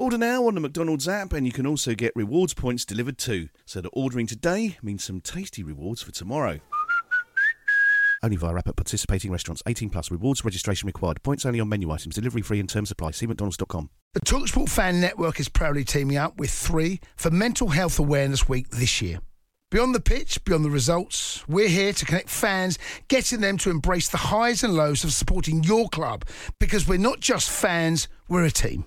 Order now on the McDonald's app, and you can also get rewards points delivered too. So that ordering today means some tasty rewards for tomorrow. Only via app at participating restaurants. 18 plus. Rewards registration required. Points only on menu items. Delivery free and terms apply. See mcdonalds.com. The Talksport Fan Network is proudly teaming up with three for Mental Health Awareness Week this year. Beyond the pitch, beyond the results, we're here to connect fans, getting them to embrace the highs and lows of supporting your club because we're not just fans, we're a team.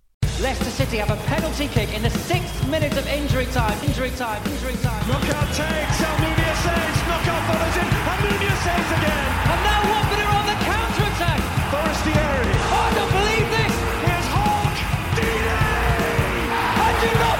Leicester City have a penalty kick in the sixth minute of injury time. Injury time. Injury time. Knockaert takes. Almunia saves. Knockaert follows in. Almunia saves again. And now Watford are on the counter attack. Forestieri. Oh, I don't believe this. Here's Hogg. Deeney. I do not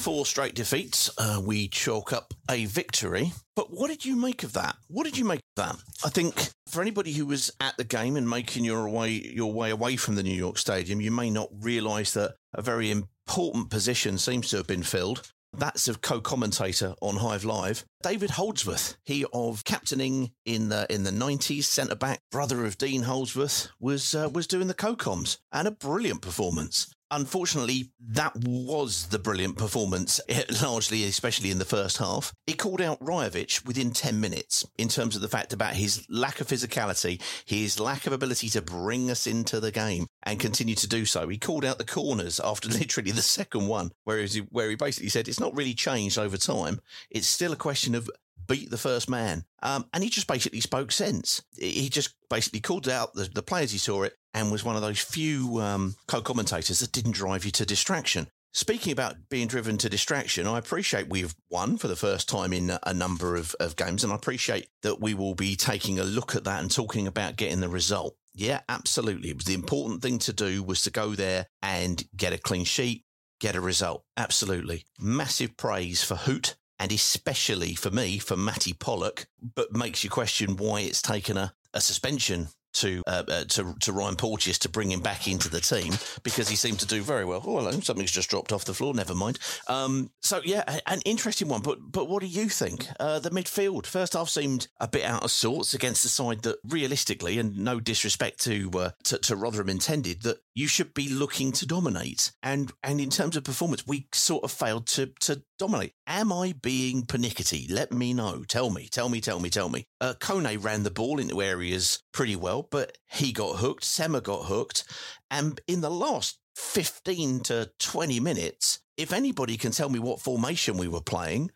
four straight defeats, uh, we chalk up a victory. But what did you make of that? What did you make of that? I think for anybody who was at the game and making your way your way away from the New York Stadium, you may not realise that a very important position seems to have been filled. That's of co-commentator on Hive Live, David Holdsworth. He of captaining in the in the nineties, centre back, brother of Dean Holdsworth, was uh, was doing the co-coms and a brilliant performance. Unfortunately, that was the brilliant performance, largely, especially in the first half. He called out Rajovic within 10 minutes in terms of the fact about his lack of physicality, his lack of ability to bring us into the game and continue to do so. He called out the corners after literally the second one, where he, where he basically said it's not really changed over time. It's still a question of beat the first man. Um, and he just basically spoke sense. He just basically called out the, the players he saw it and was one of those few um, co commentators that didn't drive you to distraction. Speaking about being driven to distraction, I appreciate we've won for the first time in a number of, of games, and I appreciate that we will be taking a look at that and talking about getting the result. Yeah, absolutely. It was the important thing to do was to go there and get a clean sheet, get a result. Absolutely. Massive praise for Hoedt and especially for me, for Matty Pollock, but makes you question why it's taken a, a suspension to, uh, uh, to to Ryan Porteous to bring him back into the team because he seemed to do very well. Oh, hello, something's just dropped off the floor. Never mind. Um, so yeah, an interesting one. But but what do you think? Uh, the midfield first half seemed a bit out of sorts against the side that realistically, and no disrespect to uh, to, to Rotherham intended, that you should be looking to dominate. And and in terms of performance, we sort of failed to to dominate. Am I being pernickety? Let me know. Tell me. Tell me. Tell me. Tell me. Uh, Kone ran the ball into areas pretty well, but he got hooked. Sema got hooked, and in the last fifteen to twenty minutes, if anybody can tell me what formation we were playing,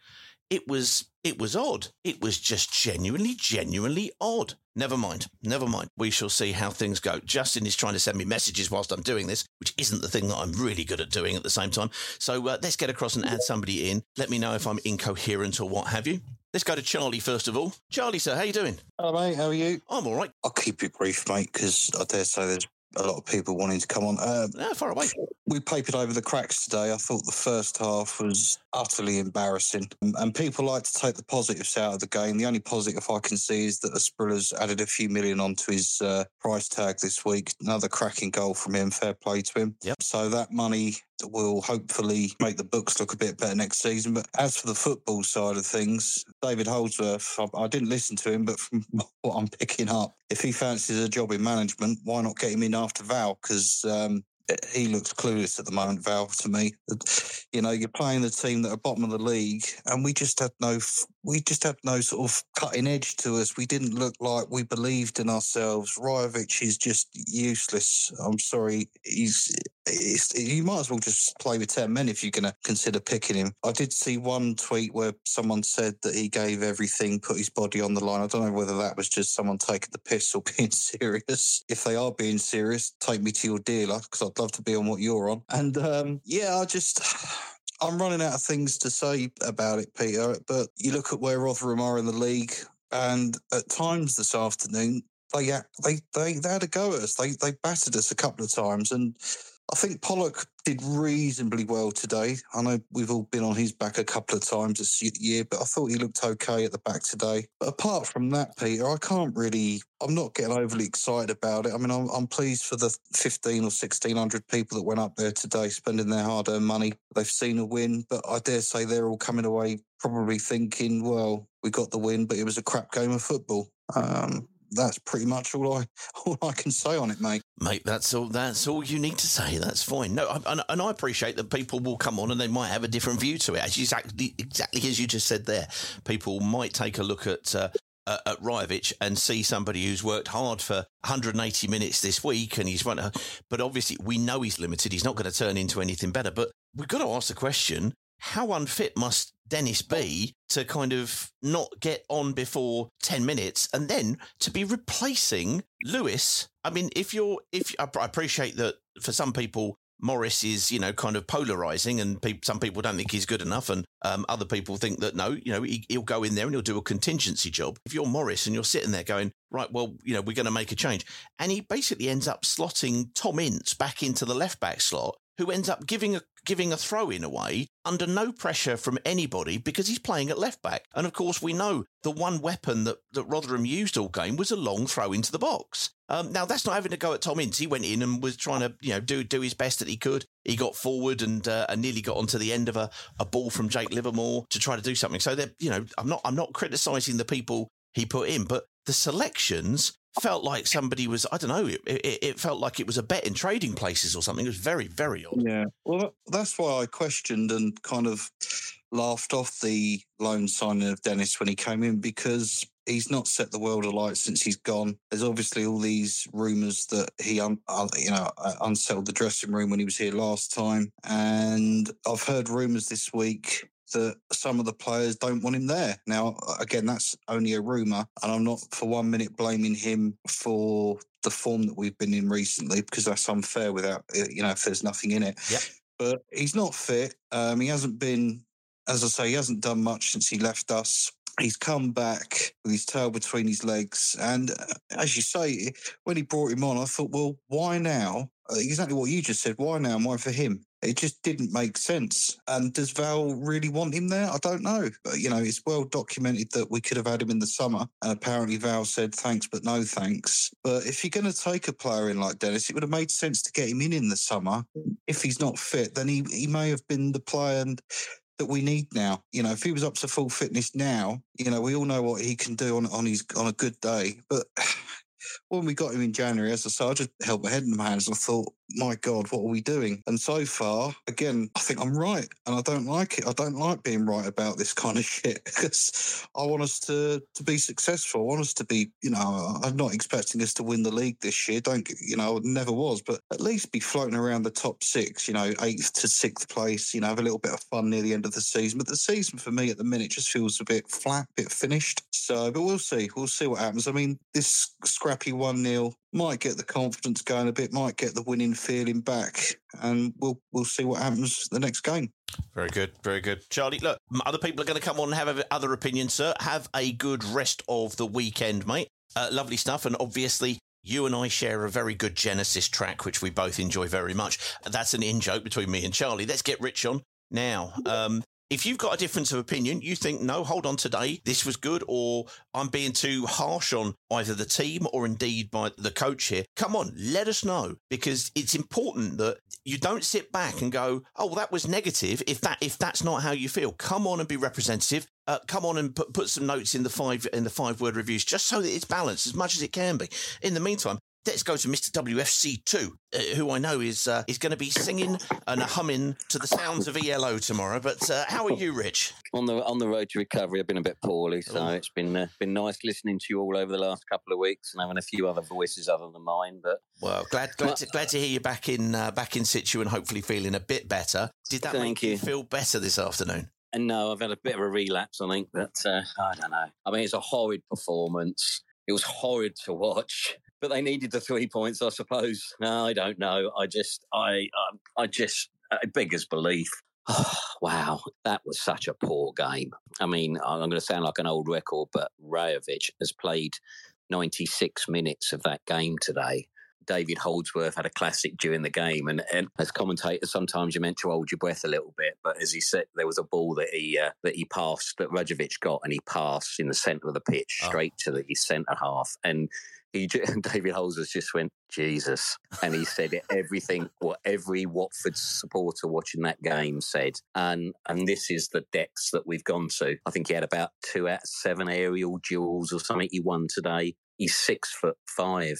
it was it was odd. It was just genuinely, genuinely odd. Never mind. Never mind. We shall see how things go. Justin is trying to send me messages whilst I'm doing this, which isn't the thing that I'm really good at doing at the same time. So uh, let's get across and add somebody in. Let me know if I'm incoherent or what have you. Let's go to Charlie first of all. Charlie, sir, how you doing? Hello, mate. How are you? I'm all right. I'll keep it brief, mate, because I dare say there's a lot of people wanting to come on. Uh, far away. we papered over the cracks today. I thought the first half was utterly embarrassing. And people like to take the positives out of the game. The only positive I can see is that Asprilla's added a few million onto his uh, price tag this week. Another cracking goal from him. Fair play to him. Yep. So that money will hopefully make the books look a bit better next season. But as for the football side of things, David Holdsworth, I, I didn't listen to him, but from what I'm picking up, if he fancies a job in management, why not get him in after Val? Because um, he looks clueless at the moment, Val, to me. You know, you're playing the team that are bottom of the league, and we just had no we just had no sort of cutting edge to us. We didn't look like we believed in ourselves. Rajovic is just useless. I'm sorry. He's, you might as well just play with 10 men if you're going to consider picking him. I did see one tweet where someone said that he gave everything, put his body on the line. I don't know whether that was just someone taking the piss or being serious. If they are being serious, take me to your dealer because I'd love to be on what you're on. And um, yeah, I just. I'm running out of things to say about it, Peter. But you look at where Rotherham are in the league, and at times this afternoon, they they they, they had a go at us. They they battered us a couple of times, and I think Pollock did reasonably well today. I know we've all been on his back a couple of times this year, but I thought he looked okay at the back today. But apart from that, Peter, I can't really, I'm not getting overly excited about it. I mean, I'm, I'm pleased for the 15 or 1600 people that went up there today spending their hard earned money. They've seen a win, but I dare say they're all coming away probably thinking, well, we got the win, but it was a crap game of football. Um, that's pretty much all I all I can say on it, mate. Mate, that's all. That's all you need to say. That's fine. No, and, and I appreciate that people will come on and they might have a different view to it. As exactly exactly as you just said there, people might take a look at. Uh, uh, at Rajovic and see somebody who's worked hard for 180 minutes this week and he's run, but obviously we know he's limited. He's not going to turn into anything better. But we've got to ask the question: How unfit must Dennis be to kind of not get on before 10 minutes and then to be replacing Lewis. I mean, if you're, if I appreciate that for some people, Morris is, you know, kind of polarizing, and pe- some people don't think he's good enough, and um, other people think that no, you know, he, will go in there and he'll do a contingency job. If you're Morris and you're sitting there going, right, well, you know, we're going to make a change, and he basically ends up slotting Tom Ince back into the left back slot, who ends up giving a giving a throw in away under no pressure from anybody because he's playing at left back. And of course, we know the one weapon that, that Rotherham used all game was a long throw into the box. Um, now that's not having to go at Tom Ince. He went in and was trying to, you know, do do his best that he could. He got forward and uh, and nearly got onto the end of a, a ball from Jake Livermore to try to do something. So that you know, I'm not I'm not criticising the people he put in, but the selections felt like somebody was I don't know it, it, it, felt like it was a bet in trading places or something. It was very very odd. Yeah. Well that's why I questioned and kind of laughed off the loan signing of Dennis when he came in because he's not set the world alight since he's gone. There's obviously all these rumors that he un, uh, you know uh, unsettled the dressing room when he was here last time. And I've heard rumors this week that some of the players don't want him there. Now, again, that's only a rumour, and I'm not for one minute blaming him for the form that we've been in recently because that's unfair without, uh, you know, if there's nothing in it. Yep. But he's not fit. Um, he hasn't been, as I say, he hasn't done much since he left us. He's come back with his tail between his legs. And uh, as you say, when he brought him on, I thought, well, why now? Uh, exactly what you just said. Why now? Why for him? It just didn't make sense. And does Val really want him there? I don't know. But, you know, it's well documented that we could have had him in the summer. And apparently Val said thanks, but no thanks. But if you're going to take a player in like Dennis, it would have made sense to get him in in the summer. If he's not fit, then he, he may have been the player and that we need now. You know, if he was up to full fitness now, you know, we all know what he can do on on his on a good day. But when we got him in January, as I said, I just held my head in my hands and I thought, my God, what are we doing? And so far, again, I think I'm right. And I don't like it. I don't like being right about this kind of shit because I want us to, to be successful. I want us to be, you know, I'm not expecting us to win the league this year. Don't, you know, never was, but at least be floating around the top six, you know, eighth to sixth place, you know, have a little bit of fun near the end of the season. But the season for me at the minute just feels a bit flat, a bit finished. So, but we'll see. We'll see what happens. I mean, this scrappy 1 0 might get the confidence going a bit, might get the winning feeling back, and we'll we'll see what happens the next game. Very good, very good, Charlie. Look, other people are going to come on and have other opinions, sir. Have a good rest of the weekend, mate. Uh, lovely stuff, and obviously. You and I share a very good Genesis track, which we both enjoy very much. That's an in joke between me and Charlie. Let's get rich on now. Um, if you've got a difference of opinion, you think, no, hold on today, this was good, or I'm being too harsh on either the team or indeed by the coach here, come on, let us know because it's important that you don't sit back and go, oh, well, that was negative. If that if that's not how you feel, come on and be representative. Uh, come on and put, put some notes in the five in the five word reviews just so that it's balanced as much as it can be. In the meantime, let's go to Mr. WFC2, uh, who I know is uh, is going to be singing and humming to the sounds of ELO tomorrow. But uh, how are you, Rich? on the on the road to recovery. I've been a bit poorly, so Oh. it's been uh, been nice listening to you all over the last couple of weeks and having a few other voices other than mine. But Well, glad glad to, glad to hear you back in uh, back in situ and hopefully feeling a bit better. Did that Thank make you you. feel better this afternoon? and no, I've had a bit of a relapse. I think, but uh, I don't know. I mean, it's a horrid performance. It was horrid to watch, but they needed the three points, I suppose. No, I don't know. I just, I, I, I just, it beggars belief. wow, that was such a poor game. I mean, I'm going to sound like an old record, but Rajovic has played 96 minutes of that game today. David Holdsworth had a classic during the game, and, and as commentators, sometimes you're meant to hold your breath a little bit. But as he said, there was a ball that he uh, that he passed that Rajovic got, and he passed in the centre of the pitch Oh. straight to the centre half, and he David Holdsworth just went Jesus, and he said everything what every Watford supporter watching that game said, and and this is the depths that we've gone to. I think he had about two out of seven aerial duels or something he won today. He's six foot five.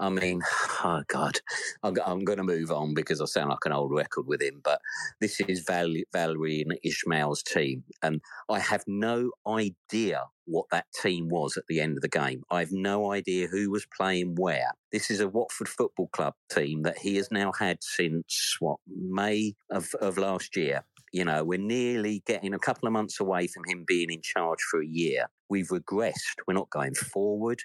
I mean, oh God, I'm, I'm going to move on because I sound like an old record with him. But this is Val- Valerien Ismael's team, and I have no idea what that team was at the end of the game. I have no idea who was playing where. This is a Watford Football Club team that he has now had since what May of, of last year. You know, we're nearly getting a couple of months away from him being in charge for a year. We've regressed. We're not going forward.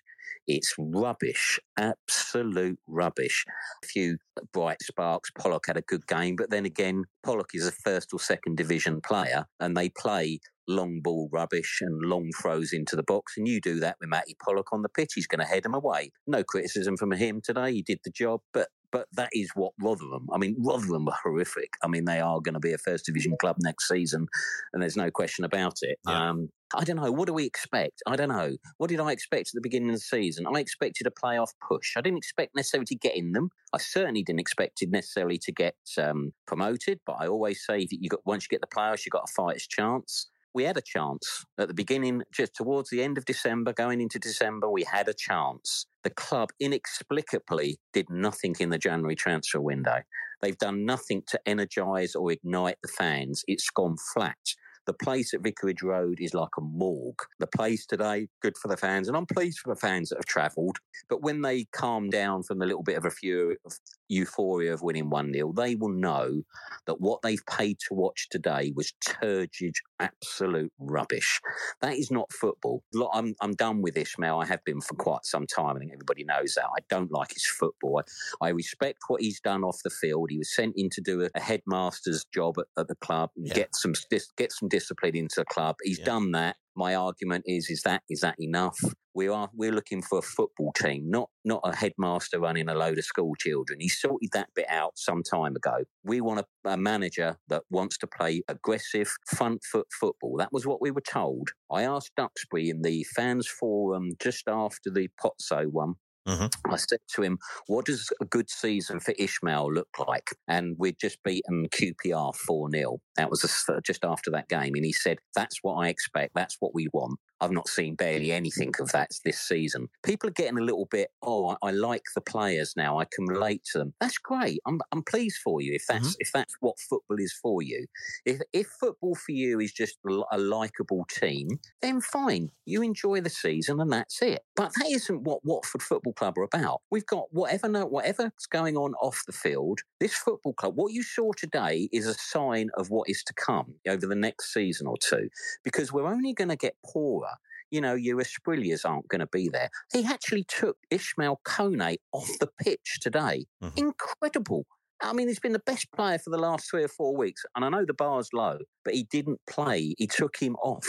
It's rubbish, absolute rubbish. A few bright sparks. Pollock had a good game, but then again, Pollock is a first or second division player, and they play long ball rubbish and long throws into the box. And you do that with Matty Pollock on the pitch, he's going to head them away. No criticism from him today. He did the job, but but that is what Rotherham. I mean, Rotherham are horrific. I mean, they are going to be a first division club next season, and there's no question about it. Yeah. Um, I don't know. What do we expect? I don't know. What did I expect at the beginning of the season? I expected a playoff push. I didn't expect necessarily to get in them. I certainly didn't expect it necessarily to get um, promoted. But I always say that you got once you get the playoffs, you got a fighter's chance. We had a chance at the beginning, just towards the end of December, going into December, we had a chance. The club inexplicably did nothing in the January transfer window. They've done nothing to energise or ignite the fans. It's gone flat. The place at Vicarage Road is like a morgue. The place today, good for the fans, and I'm pleased for the fans that have travelled. But when they calm down from the little bit of a few of euphoria of winning 1 0, they will know that what they've paid to watch today was turgid, absolute rubbish. That is not football. Look, I'm, I'm done with Ismael. I have been for quite some time. I think everybody knows that. I don't like his football. I, I respect what he's done off the field. He was sent in to do a, a headmaster's job at, at the club, and Yeah. get some dis, get some discipline into the club. He's Yeah. done that. My argument is: is that is that enough? We are we're looking for a football team, not not a headmaster running a load of school children. He sorted that bit out some time ago. We want a, a manager that wants to play aggressive, front foot football. That was what we were told. I asked Duxbury in the fans forum just after the Potso one. Mhm. I said to him, "What does a good season for Ismael look like?" And we'd just beaten QPR four 0 That was just after that game, and he said, "That's what I expect. That's what we want." I've not seen barely anything of that this season. People are getting a little bit, oh, I, I like the players now. I can relate to them. That's great. I'm, I'm pleased for you if that's mm-hmm. if that's what football is for you. If if football for you is just a, a likable team, then fine. You enjoy the season and that's it. But that isn't what Watford Football Club are about. We've got whatever no whatever's going on off the field. This football club, what you saw today, is a sign of what is to come over the next season or two because we're only going to get poorer. You know, your Asprillas aren't going to be there. He actually took Ismael Kone off the pitch today. Mhm. Incredible. I mean, he's been the best player for the last three or four weeks. And I know the bar's low, but he didn't play. He took him off.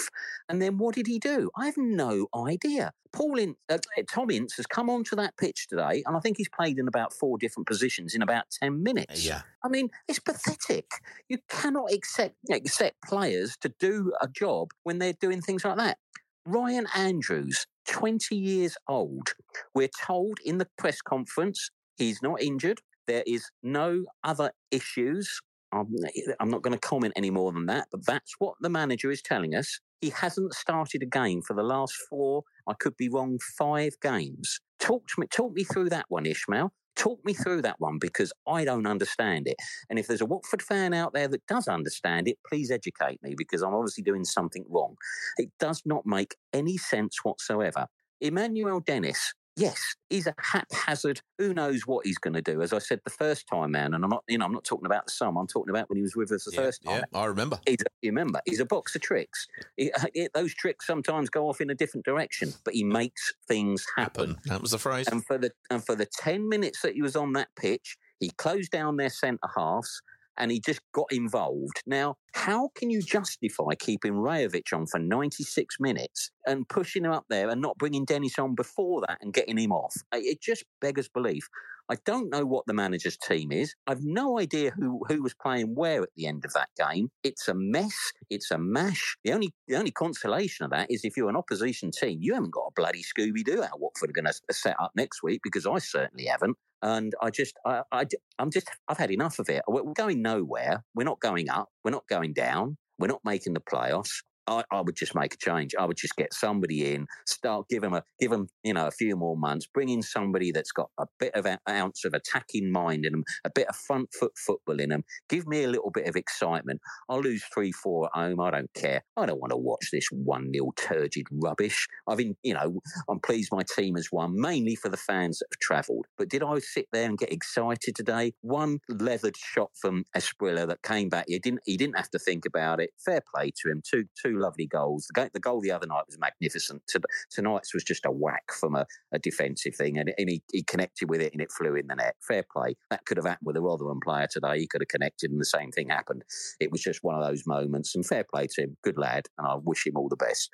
And then what did he do? I have no idea. Paul in, uh, Tom Ince has come onto that pitch today, and I think he's played in about four different positions in about 10 minutes. Yeah. I mean, it's pathetic. You cannot accept accept players to do a job when they're doing things like that. Ryan Andrews, 20 years old. We're told in the press conference he's not injured. There is no other issues. I'm, I'm not going to comment any more than that, but that's what the manager is telling us. He hasn't started a game for the last four I could be wrong five games. Talk me, talk me through that one, Ismael. Talk me through that one because I don't understand it. And if there's a Watford fan out there that does understand it, please educate me because I'm obviously doing something wrong. It does not make any sense whatsoever. Emmanuel Dennis yes, he's a haphazard. Who knows what he's going to do? As I said the first time, man, and I'm not, you know, I'm not talking about the sum. I'm talking about when he was with us the Yeah, first time. yeah, I remember. He's a, you remember, he's a box of tricks. He, uh, he- those tricks sometimes go off in a different direction, but he makes things happen. Happen. That was the phrase. And for the and for the ten minutes that he was on that pitch, he closed down their centre halves and he just got involved. Now, how can you justify keeping Rajovic on for 96 minutes and pushing him up there and not bringing Dennis on before that and getting him off? It just beggars belief. I don't know what the manager's team is. I've no idea who, who was playing where at the end of that game. It's a mess. It's a mash. The only the only consolation of that is if you're an opposition team, you haven't got a bloody Scooby Doo out Watford are going to uh, set up next week because I certainly haven't. And I just, I, I, am just, I've had enough of it. We're going nowhere. We're not going up. We're not going down. We're not making the playoffs. I, I would just make a change. I would just get somebody in, start give them a give them you know a few more months, bring in somebody that's got a bit of an ounce of attacking mind in them, a bit of front foot football in them. Give me a little bit of excitement. I'll lose three four at home. I don't care. I don't want to watch this one nil turgid rubbish. I've been you know I'm pleased my team has won mainly for the fans that have travelled. But did I sit there and get excited today? One leathered shot from Asprilla that came back. He didn't he didn't have to think about it. Fair play to him. Two two lovely goals. The, the goal the other night was magnificent. To- Tonight's was just a whack from a, a defensive thing, and, and he, he connected with it and it flew in the net. Fair play. That could have happened with a Rotherham player today. He could have connected and the same thing happened. It was just one of those moments. And fair play to him. Good lad, and I wish him all the best.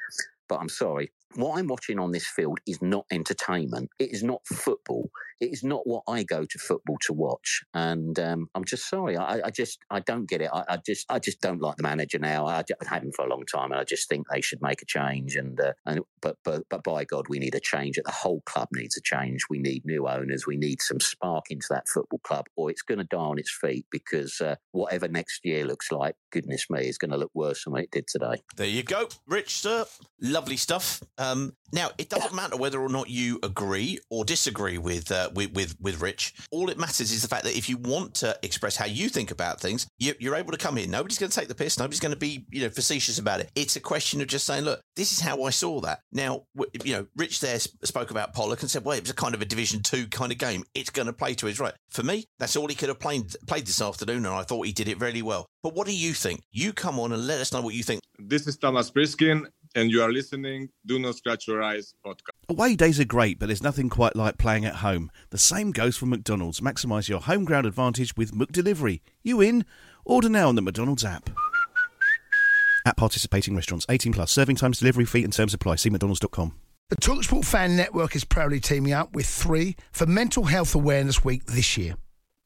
But I'm sorry. What I'm watching on this field is not entertainment. It is not football. It is not what I go to football to watch. And um, I'm just sorry. I, I just I don't get it. I, I just I just don't like the manager now. I, have had him for a long time, and I just think they should make a change. And uh, and but but but by God, we need a change. The whole club needs a change. We need new owners. We need some spark into that football club, or it's going to die on its feet. Because uh, whatever next year looks like, goodness me, is going to look worse than it did today. There you go, Rich, sir. Lovely stuff. Um, now, it doesn't matter whether or not you agree or disagree with, uh, with with with Rich. All it matters is the fact that if you want to express how you think about things, you, you're able to come here. Nobody's going to take the piss. Nobody's going to be you know facetious about it. It's a question of just saying, look, this is how I saw that. Now, you know, Rich there spoke about Pollock and said, well, it was a kind of a Division Two kind of game. It's going to play to his right. For me, that's all he could have played played this afternoon, and I thought he did it really well. But what do you think? You come on and let us know what you think. This is Thomas Priskin, and you are listening Do Not Scratch Your Eyes podcast. Away days are great, but there's nothing quite like playing at home. The same goes for McDonald's. Maximise your home ground advantage with McDelivery. You in? Order now on the McDonald's app. At participating restaurants, 18 plus. Serving times, delivery fee, and terms apply. See McDonald's.com. The Talksport Fan Network is proudly teaming up with three for Mental Health Awareness Week this year.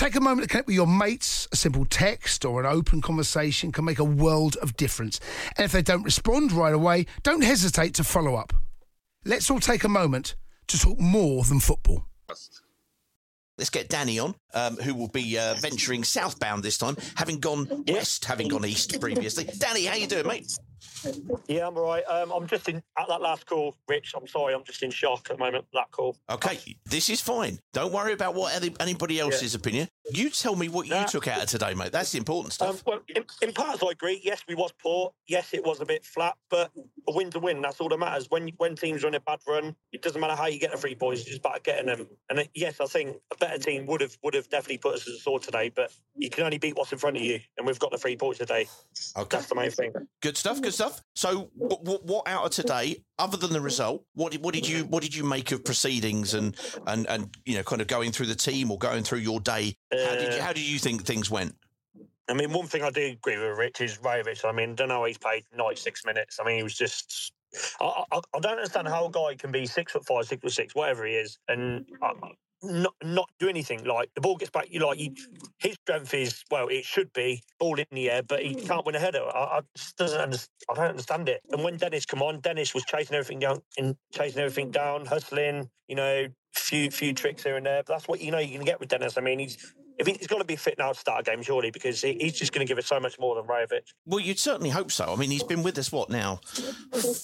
Take a moment to connect with your mates. A simple text or an open conversation can make a world of difference. And if they don't respond right away, don't hesitate to follow up. Let's all take a moment to talk more than football. Let's get Danny on, um, who will be uh, venturing southbound this time, having gone west, having gone east previously. Danny, how you doing, mate? Yeah, I'm all right. Um, I'm just in at that last call, Rich. I'm sorry, I'm just in shock at the moment. That call. Okay, this is fine. Don't worry about what any- anybody else's opinion. You tell me what you took out of today, mate. That's the important stuff. Um, well, in, in parts, I agree. Yes, we was poor. Yes, it was a bit flat, but a win's a win. That's all that matters. When when teams are on a bad run, it doesn't matter how you get the three points. It's just about getting them. And uh, yes, I think a better team would have would have definitely put us as a sword today. But you can only beat what's in front of you, and we've got the three points today. Okay. That's the main thing. Good stuff. Good stuff. So, what out of today, other than the result, what did what did you what did you make of proceedings and and and you know, kind of going through the team or going through your day? How did you Uh, how do you think things went? I mean, one thing I do agree with Rich is Rajovic. I mean, don't know he's played 96 minutes. I mean, he was just. I, I, I don't understand how a guy can be six foot five, six foot six, whatever he is, and I, not not do anything. Like the ball gets back, you like his strength is well, it should be ball in the air, but he can't win a header. I, I just doesn't understand, I don't understand it. And when Dennis come on, Dennis was chasing everything down, in chasing everything down, hustling. You know, few few tricks here and there. But that's what you know you're to get with Dennis. I mean, he's if he's got to be fit now to start a game, surely, because he's just going to give us so much more than Rajovic. Well, you'd certainly hope so. I mean, he's been with us what now,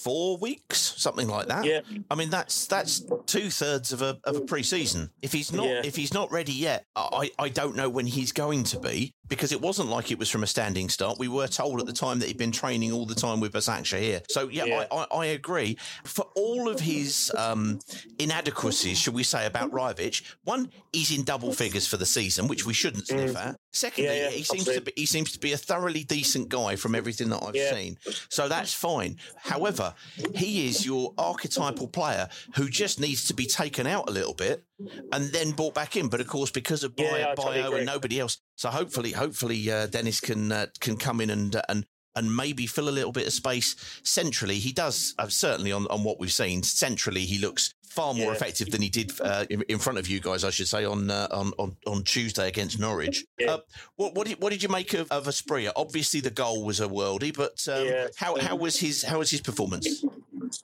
four weeks, something like that. Yeah. I mean, that's that's two thirds of a of a pre-season. If he's not Yeah. if he's not ready yet, I I don't know when he's going to be because it wasn't like it was from a standing start. We were told at the time that he'd been training all the time with Basaksehir here. So yeah, Yeah. I, I, I agree. For all of his um, inadequacies, should we say, about Rajovic, one, he's in double figures for the season, which we shouldn't sniff at. Secondly, Mm. Yeah, yeah, he seems to be he seems to be a thoroughly decent guy from everything that I've Yeah. seen. So that's fine. However, he is your archetypal player who just needs to be taken out a little bit and then brought back in. But of course, because of Yeah, Bayo, I totally Bayo and nobody else, so hopefully, hopefully uh, Dennis can uh, can come in and uh, and. And maybe fill a little bit of space centrally. He does uh, certainly on, on what we've seen. Centrally, he looks far more Yeah. effective than he did uh, in, in front of you guys, I should say, on uh, on, on on Tuesday against Norwich. Yeah. Uh, what what did, what did you make of, of Asprilla? Obviously, the goal was a worldie, but um, Yeah. how how was his how was his performance?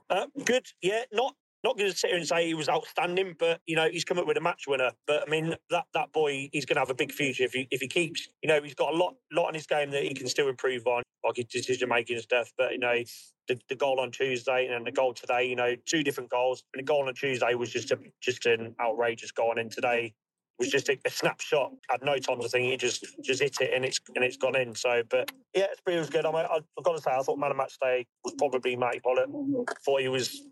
Uh, good, yeah. Not not going to sit here and say he was outstanding, but you know he's come up with a match winner. But I mean that that boy, he's going to have a big future if he if he keeps. You know he's got a lot lot in his game that he can still improve on, like his decision making and stuff. But you know the, the goal on Tuesday and the goal today, you know two different goals. And the goal on Tuesday was just a just an outrageous goal, and then today was just a, a snapshot. Had no time to think. He just just hit it and it's and it's gone in. So, but yeah, it's pretty was good. I mean, I, I've got to say, I thought man of match day was probably Matty Pollock. Thought he was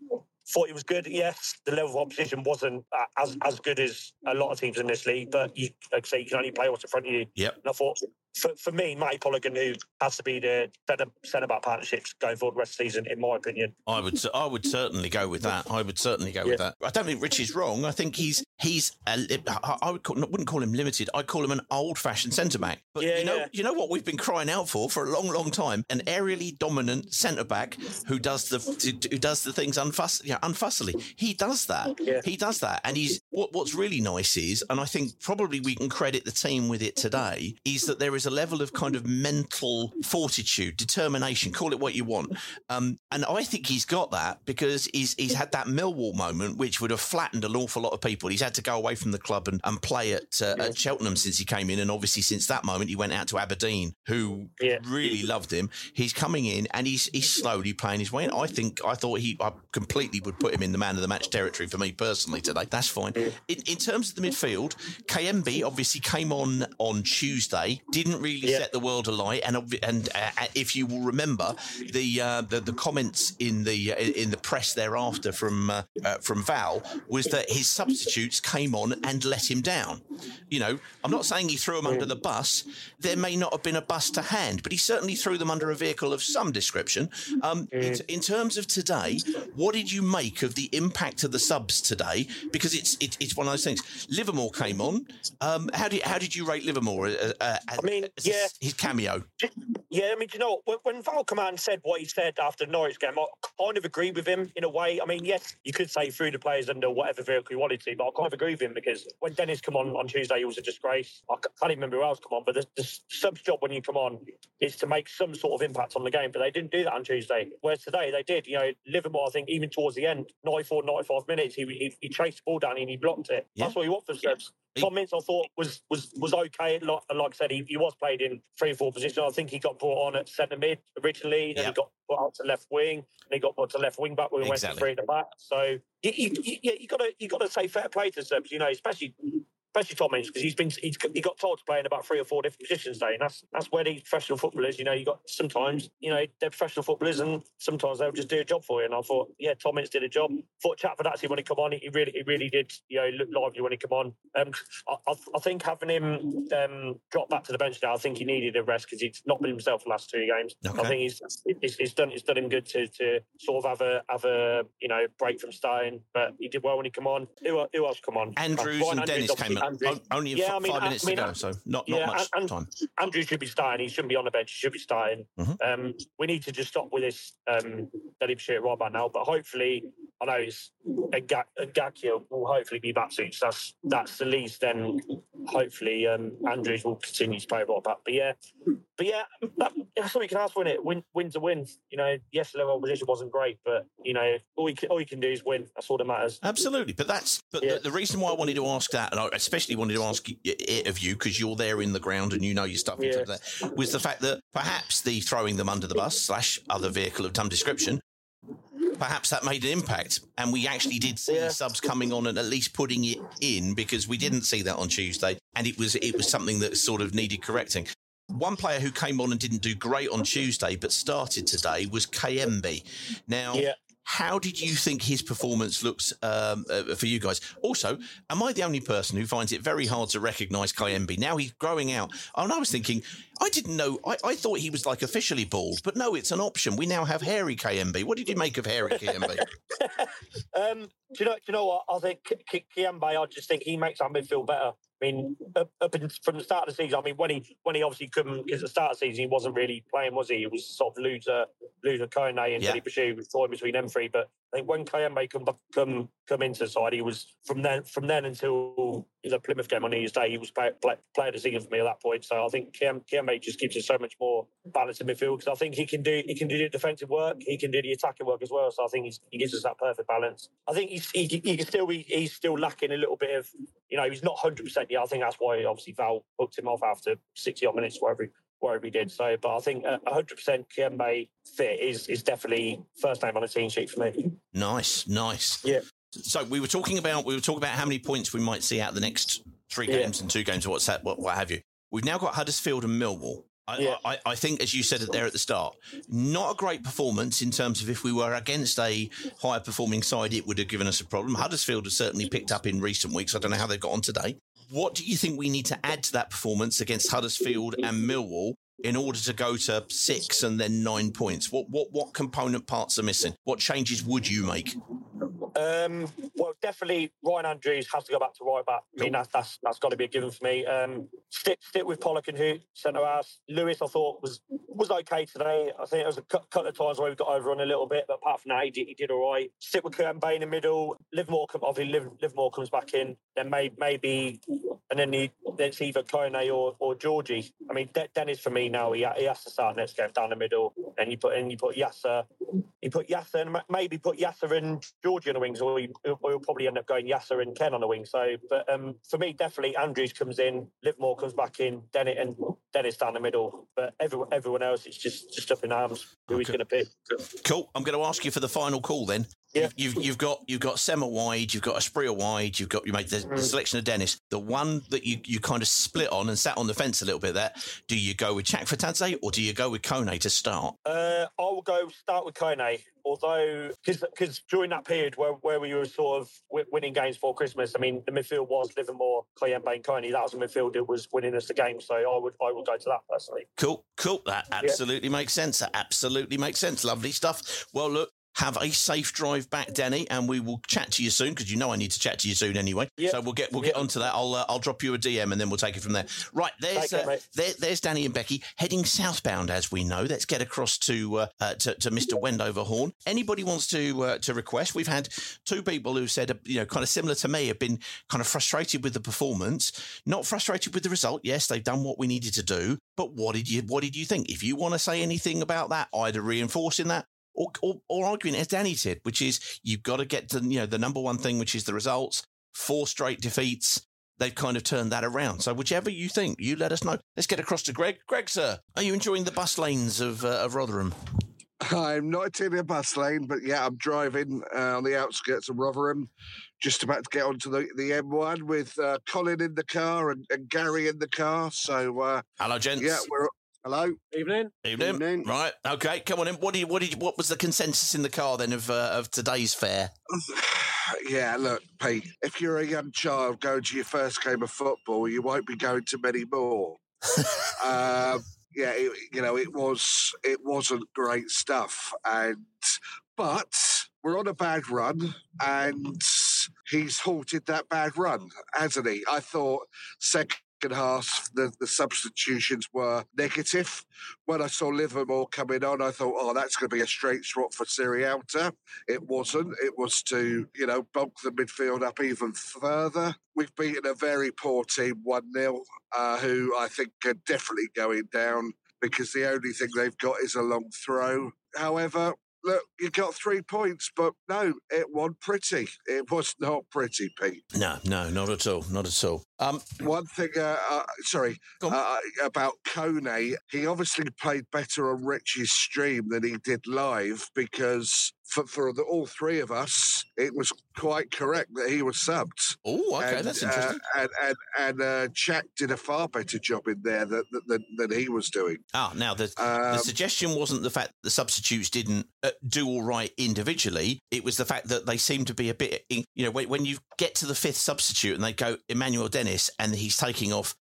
thought he was good. Yes, the level of opposition wasn't as as good as a lot of teams in this league, but you like I say you can only play what's in front of you. Yep. And I thought for, for me, Matty who has to be the centre centre back partnerships going forward the rest of the season, in my opinion. I would I would certainly go with that. I would certainly go with that. I don't think Rich is wrong. I think he's he's a, I would call, wouldn't call him limited. I'd call him an old fashioned centre back. But Yeah, you know yeah. you know what we've been crying out for for a long long time an aerially dominant centre back who does the who does the things unfuss, yeah, unfussily. He does that. Yeah. He does that, and he's what, what's really nice is, and I think probably we can credit the team with it today, is that there is a level of kind of mental fortitude, determination, call it what you want. Um, and I think he's got that because he's he's had that Millwall moment, which would have flattened an awful lot of people. He's had to go away from the club and, and play at, uh, at Cheltenham since he came in, and obviously since that moment he went out to Aberdeen, who Yeah. really loved him. He's coming in and he's he's slowly playing his way in. I think I thought he I completely would put him in the man of the match territory for me personally today. That's fine. In, in terms of the midfield, Kayembe obviously came on on Tuesday, didn't really Yeah. set the world alight, and and uh, if you will remember the uh, the, the comments in the uh, in the press thereafter from uh, uh, from Val was that his substitutes came on and let him down. You know, I'm not saying he threw them under the bus. There may not have been a bus to hand, but he certainly threw them under a vehicle of some description. Um, in, in terms of today, what did you make of the impact of the subs today? Because it's it, it's one of those things. Livermore came on. Um, how did how did you rate Livermore? Uh, uh, I mean, as yeah. his cameo. Yeah, I mean, do you know? When, when Val come said what he said after the Norwich game, I kind of agree with him in a way. I mean, yes, you could say through the players under whatever vehicle you wanted to, but I kind of agree with him because when Dennis come on on Tuesday, he was a disgrace. I can't even remember who else come on, but the, the sub's job when you come on is to make some sort of impact on the game, but they didn't do that on Tuesday. Whereas today they did. You know, Livermore, I think even towards the end, 94, 95 minutes, he, he, he chased the ball down and he blocked it. Yeah. That's what you want from subs. Tom Ince, I thought was was was okay. Like, like I said, he, he was played in three or four positions. I think he got brought on at centre mid originally, and he got put out to left wing, and he got put to left wing back when we Exactly. went to three at the back. So you, you, you, yeah, you got to you got to say fair play to subs, you know, especially. Especially Tom Ince, because he's been he's, he got told to play in about three or four different positions today, and that's that's where these professional footballers, you know, you got sometimes, you know, they're professional footballers, and sometimes they'll just do a job for you. And I thought, yeah, Tom Ince did a job. Thought Chatford actually when he come on, he really he really did, you know, look lively when he come on. Um, I, I, think having him um, drop back to the bench now, I think he needed a rest because he's not been himself the last two games. Okay. I think he's it's, it's done it's done him good to to sort of have a have a you know break from starting. But he did well when he come on. Who, who else come on? Andrews Ryan and Dennis obviously- came o- only Yeah, I mean, five I- minutes I mean, to go, so not yeah, not much and- time. Andrew should be starting. He shouldn't be on the bench. He should be starting. Mhm. Um, we need to just stop with this um, he shoot right by now. But hopefully, I know it's Ngakia will hopefully be back soon. So that's that's the least. Then hopefully um, Andrews will continue to play a lot back. But yeah, but yeah, that, that's all you can ask for it. Win, win to win. You know, yes, the opposition wasn't great, but you know, all you can, all you can do is win. That's all that matters. Absolutely, but that's but yeah. the, the, reason why I wanted to ask that, and I especially wanted to ask it of you because you're there in the ground and you know your stuff. Yeah. There, was the fact that perhaps the throwing them under the bus slash other vehicle of some description perhaps that made an impact. And we actually did see yeah. subs coming on and at least putting it in because we didn't see that on Tuesday. And it was it was something that sort of needed correcting. One player who came on and didn't do great on Tuesday but started today was Kayembe. Now, yeah. How did you think his performance looks um, uh, for you guys? Also, am I the only person who finds it very hard to recognise Kayembe? Now he's growing out. And I was thinking, I didn't know. I, I, thought he was like officially bald, but no, it's an option. We now have hairy Kayembe. What did you make of hairy Kayembe? um, do you know? Do you know what? I think Kayembe. I just think he makes our midfield better. I mean, up, up in, from the start of the season, I mean, when he when he obviously couldn't, because at the start of the season he wasn't really playing, was he? He was sort of Louza, Louza Kone and yeah. Dele-Bashiru was thrown between them three. But I think when Kayembe come come come into side, he was from then from then until the Plymouth game on New Year's Day, he was play, play, player of the for me at that point. So I think Kayembe just gives us so much more balance in midfield because I think he can do he can do the defensive work, he can do the attacking work as well. So I think he gives us that perfect balance. I think he's, he, he can still be he's still lacking a little bit of you know he's not hundred percent yet. I think that's why obviously Val booked him off after sixty odd minutes, wherever wherever he did. So, but I think hundred percent Kayembe fit is is definitely first name on the team sheet for me. Nice, nice. Yeah. So we were talking about we were talking about how many points we might see out the next three games yeah. and two games, or what's that, what, what have you. We've now got Huddersfield and Millwall. I, yeah. I, I, think, as you said there at the start, not a great performance in terms of if we were against a higher performing side, it would have given us a problem. Huddersfield has certainly picked up in recent weeks. I don't know how they've got on today. What do you think we need to add to that performance against Huddersfield and Millwall in order to go to six and then nine points? What what what component parts are missing? What changes would you make? Um, well, definitely Ryan Andrews has to go back to right back. I mean, that's that's, that's got to be a given for me. Um, stick stick with Pollock and Hoedt centre half. Lewis, I thought was was okay today. I think it was a couple of times where we got over on a little bit, but apart from that, he did, he did all right. Stick with Kurt Bay in the middle. Livermore, obviously, Liv, Livermore comes back in. Then may, maybe, and then he, it's either Kone or, or Georgie. I mean, De- Dennis for me now, he, he has to start next game down the middle. And you put in, you put Yasser, you put Yasser, and maybe put Yasser and Georgie the wings, or we'll probably end up going Yasser and Ken on the wing. So, but um, for me, definitely Andrews comes in, Livermore comes back in, Dennis and Dennis down the middle. But everyone, everyone else, it's just just up in arms who okay. he's going to pick. Cool. I'm going to ask you for the final call then. Yeah. You've, you've got you've got Sema wide, you've got Asprilla wide, you've got you made the, mm. the, selection of Dennis. The one that you, you kind of split on and sat on the fence a little bit there. Do you go with Chak for Chakvetadze or do you go with Kone to start? Uh, I will go start with Kone. Although, because during that period where, where we were sort of winning games for Christmas, I mean, the midfield was Livermore, Kayembe, and Kone. That was a midfield that was winning us the game. So I would I would go to that personally. Cool, cool. That absolutely yeah. makes sense. That absolutely makes sense. Lovely stuff. Well, look, have a safe drive back, Denny, and we will chat to you soon because you know I need to chat to you soon anyway. Yep. So we'll get we'll yep. get onto that. I'll uh, I'll drop you a DM and then we'll take it from there. Right there's uh, there, there's Danny and Becky heading southbound as we know. Let's get across to uh, uh to, to, Mr. Wendover Horn. Anybody wants to uh, to request? We've had two people who said you know kind of similar to me have been kind of frustrated with the performance, not frustrated with the result. Yes, they've done what we needed to do, but what did you what did you think? If you want to say anything about that, either reinforcing that or, or, or arguing as Danny did, which is you've got to get to you know the number one thing, which is the results. Four straight defeats. They've kind of turned that around. So whichever you think, you let us know. Let's get across to Greg. Greg, sir, are you enjoying the bus lanes of uh, of Rotherham? I'm not in a bus lane, but yeah, I'm driving uh, on the outskirts of Rotherham, just about to get onto the, the M1 with uh, Colin in the car and, and, Gary in the car. So, uh, hello, gents. Yeah, we're Hello. Evening. Evening. Evening. Right. Okay. Come on in. What do you? What did? You, what was the consensus in the car then of uh, of today's fare? yeah. Look, Pete. If you're a young child going to your first game of football, you won't be going to many more. um, yeah. It, you know, it was it wasn't great stuff, and but we're on a bad run, and he's halted that bad run, hasn't he? I thought second second half, the, the substitutions were negative. When I saw Livermore coming on, I thought, oh, that's going to be a straight swap for Sierralta. It wasn't. It was to, you know, bulk the midfield up even further. We've beaten a very poor team 1 0, uh, who I think are definitely going down because the only thing they've got is a long throw. However, look, you got three points, but no, it wasn't pretty. It was not pretty, Pete. No, no, not at all. Not at all. Um, One thing, uh, uh, sorry, uh, about Kone, he obviously played better on Rich's stream than he did live because for, for the, all three of us, it was quite correct that he was subbed. Oh, okay, And, that's uh, interesting. and and, and uh, Jack did a far better job in there than, than, than he was doing. Ah, now the, Um, the suggestion wasn't the fact that the substitutes didn't uh, do all right individually. It was the fact that they seemed to be a bit, in, you know, when, when you get to the fifth substitute and they go Emmanuel Dennis and he's taking off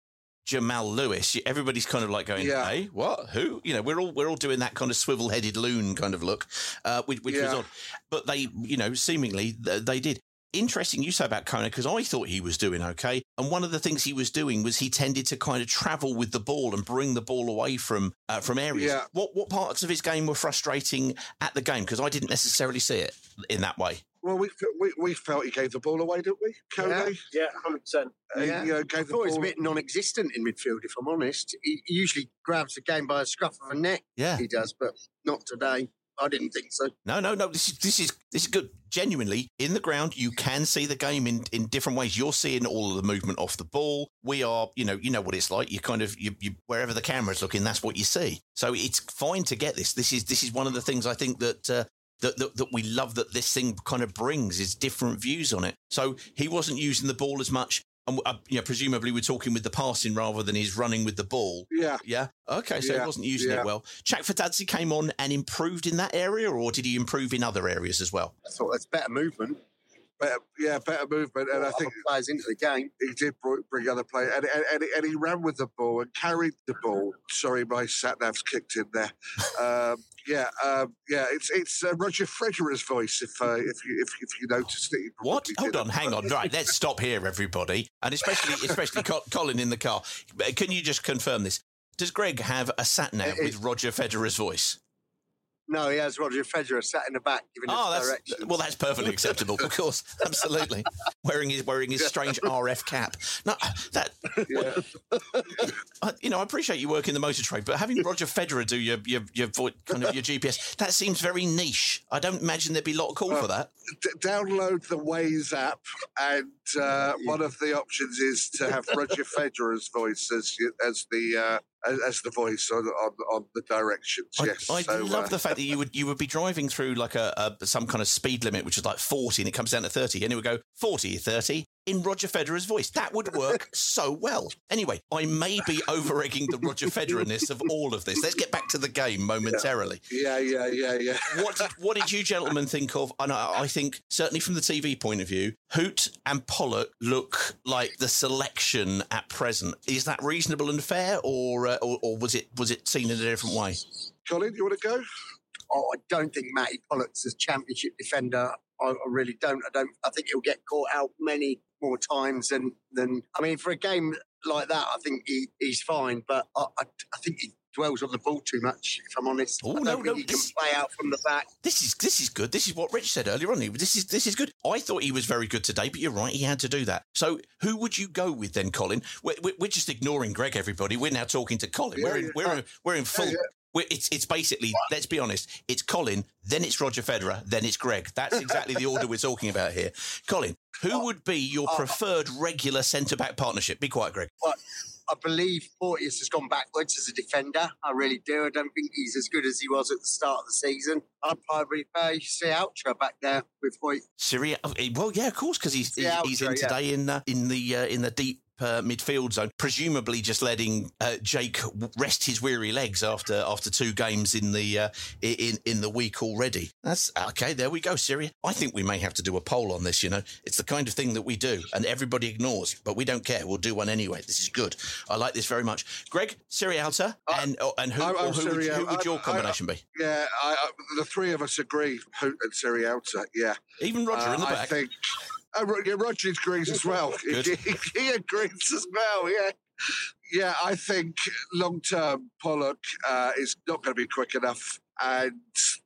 Jamal Lewis, everybody's kind of like going, Yeah. "Hey, what? Who?" You know, we're all we're all doing that kind of swivel-headed loon kind of look, uh, which, which was odd. But they, you know, seemingly they did. Interesting you say about Kone because I thought he was doing okay. And one of the things he was doing was he tended to kind of travel with the ball and bring the ball away from uh, from areas. Yeah. What what parts of his game were frustrating at the game? Because I didn't necessarily see it in that way. Well, we, we we felt he gave the ball away, didn't we, Kone? Yeah, hundred percent. Uh, Yeah, you know, I gave the thought he was a bit non-existent in midfield. If I'm honest, he he usually grabs the game by a scruff of a neck. Yeah. he does, but not today. I didn't think so. No, no, no. This is this is this is good. Genuinely, in the ground, you can see the game in, in different ways. You're seeing all of the movement off the ball. We are, you know, you know what it's like. You kind of you, you wherever the camera's looking, that's what you see. So it's fine to get this. This is this is one of the things I think that. Uh, that, that, that we love that this thing kind of brings is different views on it. So he wasn't using the ball as much, and uh, you know, presumably we're talking with the passing rather than his running with the ball. Yeah. Yeah. Okay. So he wasn't using yeah. it well. Chakvetadze came on and improved in that area, or did he improve in other areas as well? I thought that's better movement. Better, yeah, better movement, and I think other players into the game. he did bring other players, and, and, and, he- and he ran with the ball and carried the ball. Sorry, my sat nav's kicked in there. Um, yeah, um, yeah, it's it's uh, Roger Federer's voice. If uh, if you if, if you noticed it, What? Hold on, hang on. Right, let's stop here, everybody, and especially especially Colin in the car. Can you just confirm this? Does Greg have a sat nav with Roger Federer's voice? No, he has Roger Federer sat in the back giving Oh, that's directions. well, that's perfectly acceptable. Of course, absolutely. Wearing his wearing his strange RF cap. No, that I, you know, I appreciate you work in the motor trade, but having Roger Federer do your your your vo- kind of your GPS that seems very niche. I don't imagine there'd be a lot of call for that. D- download the Waze app, and uh, one of the options is to have Roger Federer's voice as as the uh, as, as the voice on, on on the directions. I, Yes, I so, love uh, the fact that you would you would be driving through like a, a some kind of speed limit, which is like forty, and it comes down to thirty, and it would go 40, 30 in Roger Federer's voice. That would work so well. Anyway, I may be over egging the Roger Federerness of all of this. Let's get back to the game momentarily. Yeah, yeah, yeah, yeah. What did, what did you gentlemen think of? And I, I think certainly from the TV point of view, Hoedt and Pollock look like the selection at present. Is that reasonable and fair, or uh, or, or was it was it seen in a different way? Colin, you want to go? Oh, I don't think Mattie Pollock's a championship defender. I, I really don't. I don't. I think he'll get caught out many more times than than. I mean, for a game like that, I think he, he's fine. But I, I, I think he dwells on the ball too much. If I'm honest, Oh, I don't no, think no, he can this- play out from the back. This is this is good. This is what Rich said earlier on. This is this is good. I thought he was very good today, but you're right. He had to do that. So who would you go with then, Colin? We're, we're, just ignoring Greg. Everybody, we're now talking to Colin. we're in yeah. we're in, we're in full. We're, it's it's basically let's be honest. It's Colin, then it's Roger Federer, then it's Greg. That's exactly the order we're talking about here. Colin, who would be your preferred regular centre back partnership? Be quiet, Greg. I believe Porteous has gone backwards as a defender. I really do. I don't think he's as good as he was at the start of the season. I'd probably prefer see Ultra back there with Hoedt. Syria. oh, eh, Well, yeah, of course, because he's, he's he's in Ultra, yeah. today in uh, in the uh, in the deep. Uh, midfield zone, presumably just letting uh, Jake rest his weary legs after after two games in the uh, in in the week already. That's okay. There we go, Syria. I think we may have to do a poll on this. You know, it's the kind of thing that we do, and everybody ignores, but we don't care. We'll do one anyway. This is good. I like this very much. Greg, Sierralta, and oh, and who, I'm- or who, would, who would your I- I- combination be? Yeah, I, I, the three of us agree. Hoedt and Sierralta. Yeah, Even Roger Uh, in the I back. think. Uh, Roger agrees as well. He, he agrees as well. Yeah. Yeah, I think long term Pollock uh, is not going to be quick enough, and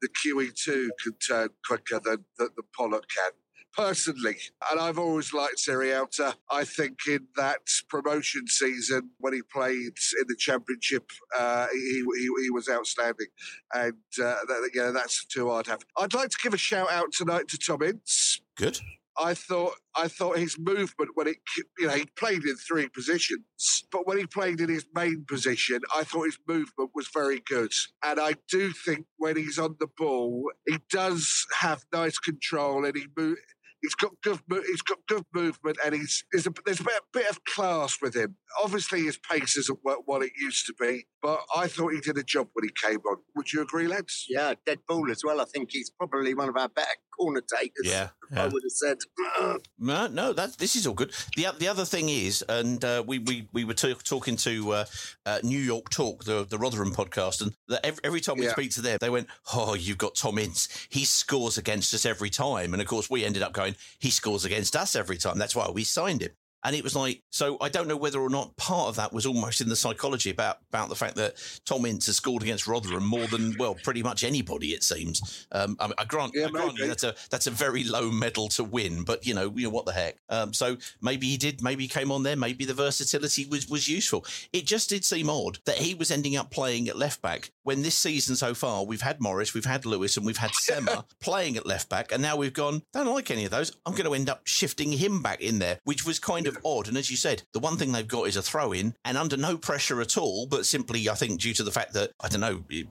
the QE2 can turn quicker than, than the Pollock can. Personally, and I've always liked Sierralta. I think in that promotion season when he played in the championship, uh, he, he he was outstanding, and uh, that, yeah, that's two I'd have. I'd like to give a shout out tonight to Tom Ince. Good. I thought I thought his movement when it you know he played in three positions, but when he played in his main position, I thought his movement was very good. And I do think when he's on the ball, he does have nice control and he move. He's got good. He's got good movement, and he's there's a, there's a bit, bit of class with him. Obviously, his pace isn't what, what it used to be, but I thought he did a job when he came on. Would you agree, lads? Yeah, dead ball as well. I think he's probably one of our better corner takers. Yeah, I would have said. No, no, that this is all good. the The other thing is, and uh, we we we were talk talking to uh, uh, New York Talk, the the Rotherham podcast, and that every, every time we Yeah. speak to them, they went, "Oh, you've got Tom Ince. He scores against us every time." And of course, we ended up going, "He scores against us every time." That's why we signed him. And it was like, so I don't know whether or not part of that was almost in the psychology about about the fact that Tom Ince has scored against Rotherham more than well, pretty much anybody it seems. Um, I, I grant, I grant you that's a that's a very low medal to win, but you know, you know what the heck. Um, so maybe he did, maybe he came on there, maybe the versatility was was useful. It just did seem odd that he was ending up playing at left back when this season so far we've had Morris, we've had Lewis, and we've had Sema playing at left back, and now we've gone. Don't like any of those. I'm going to end up shifting him back in there, which was kind of odd. And as you said, the one thing they've got is a throw in, and under no pressure at all, but simply I think due to the fact that I don't know. It,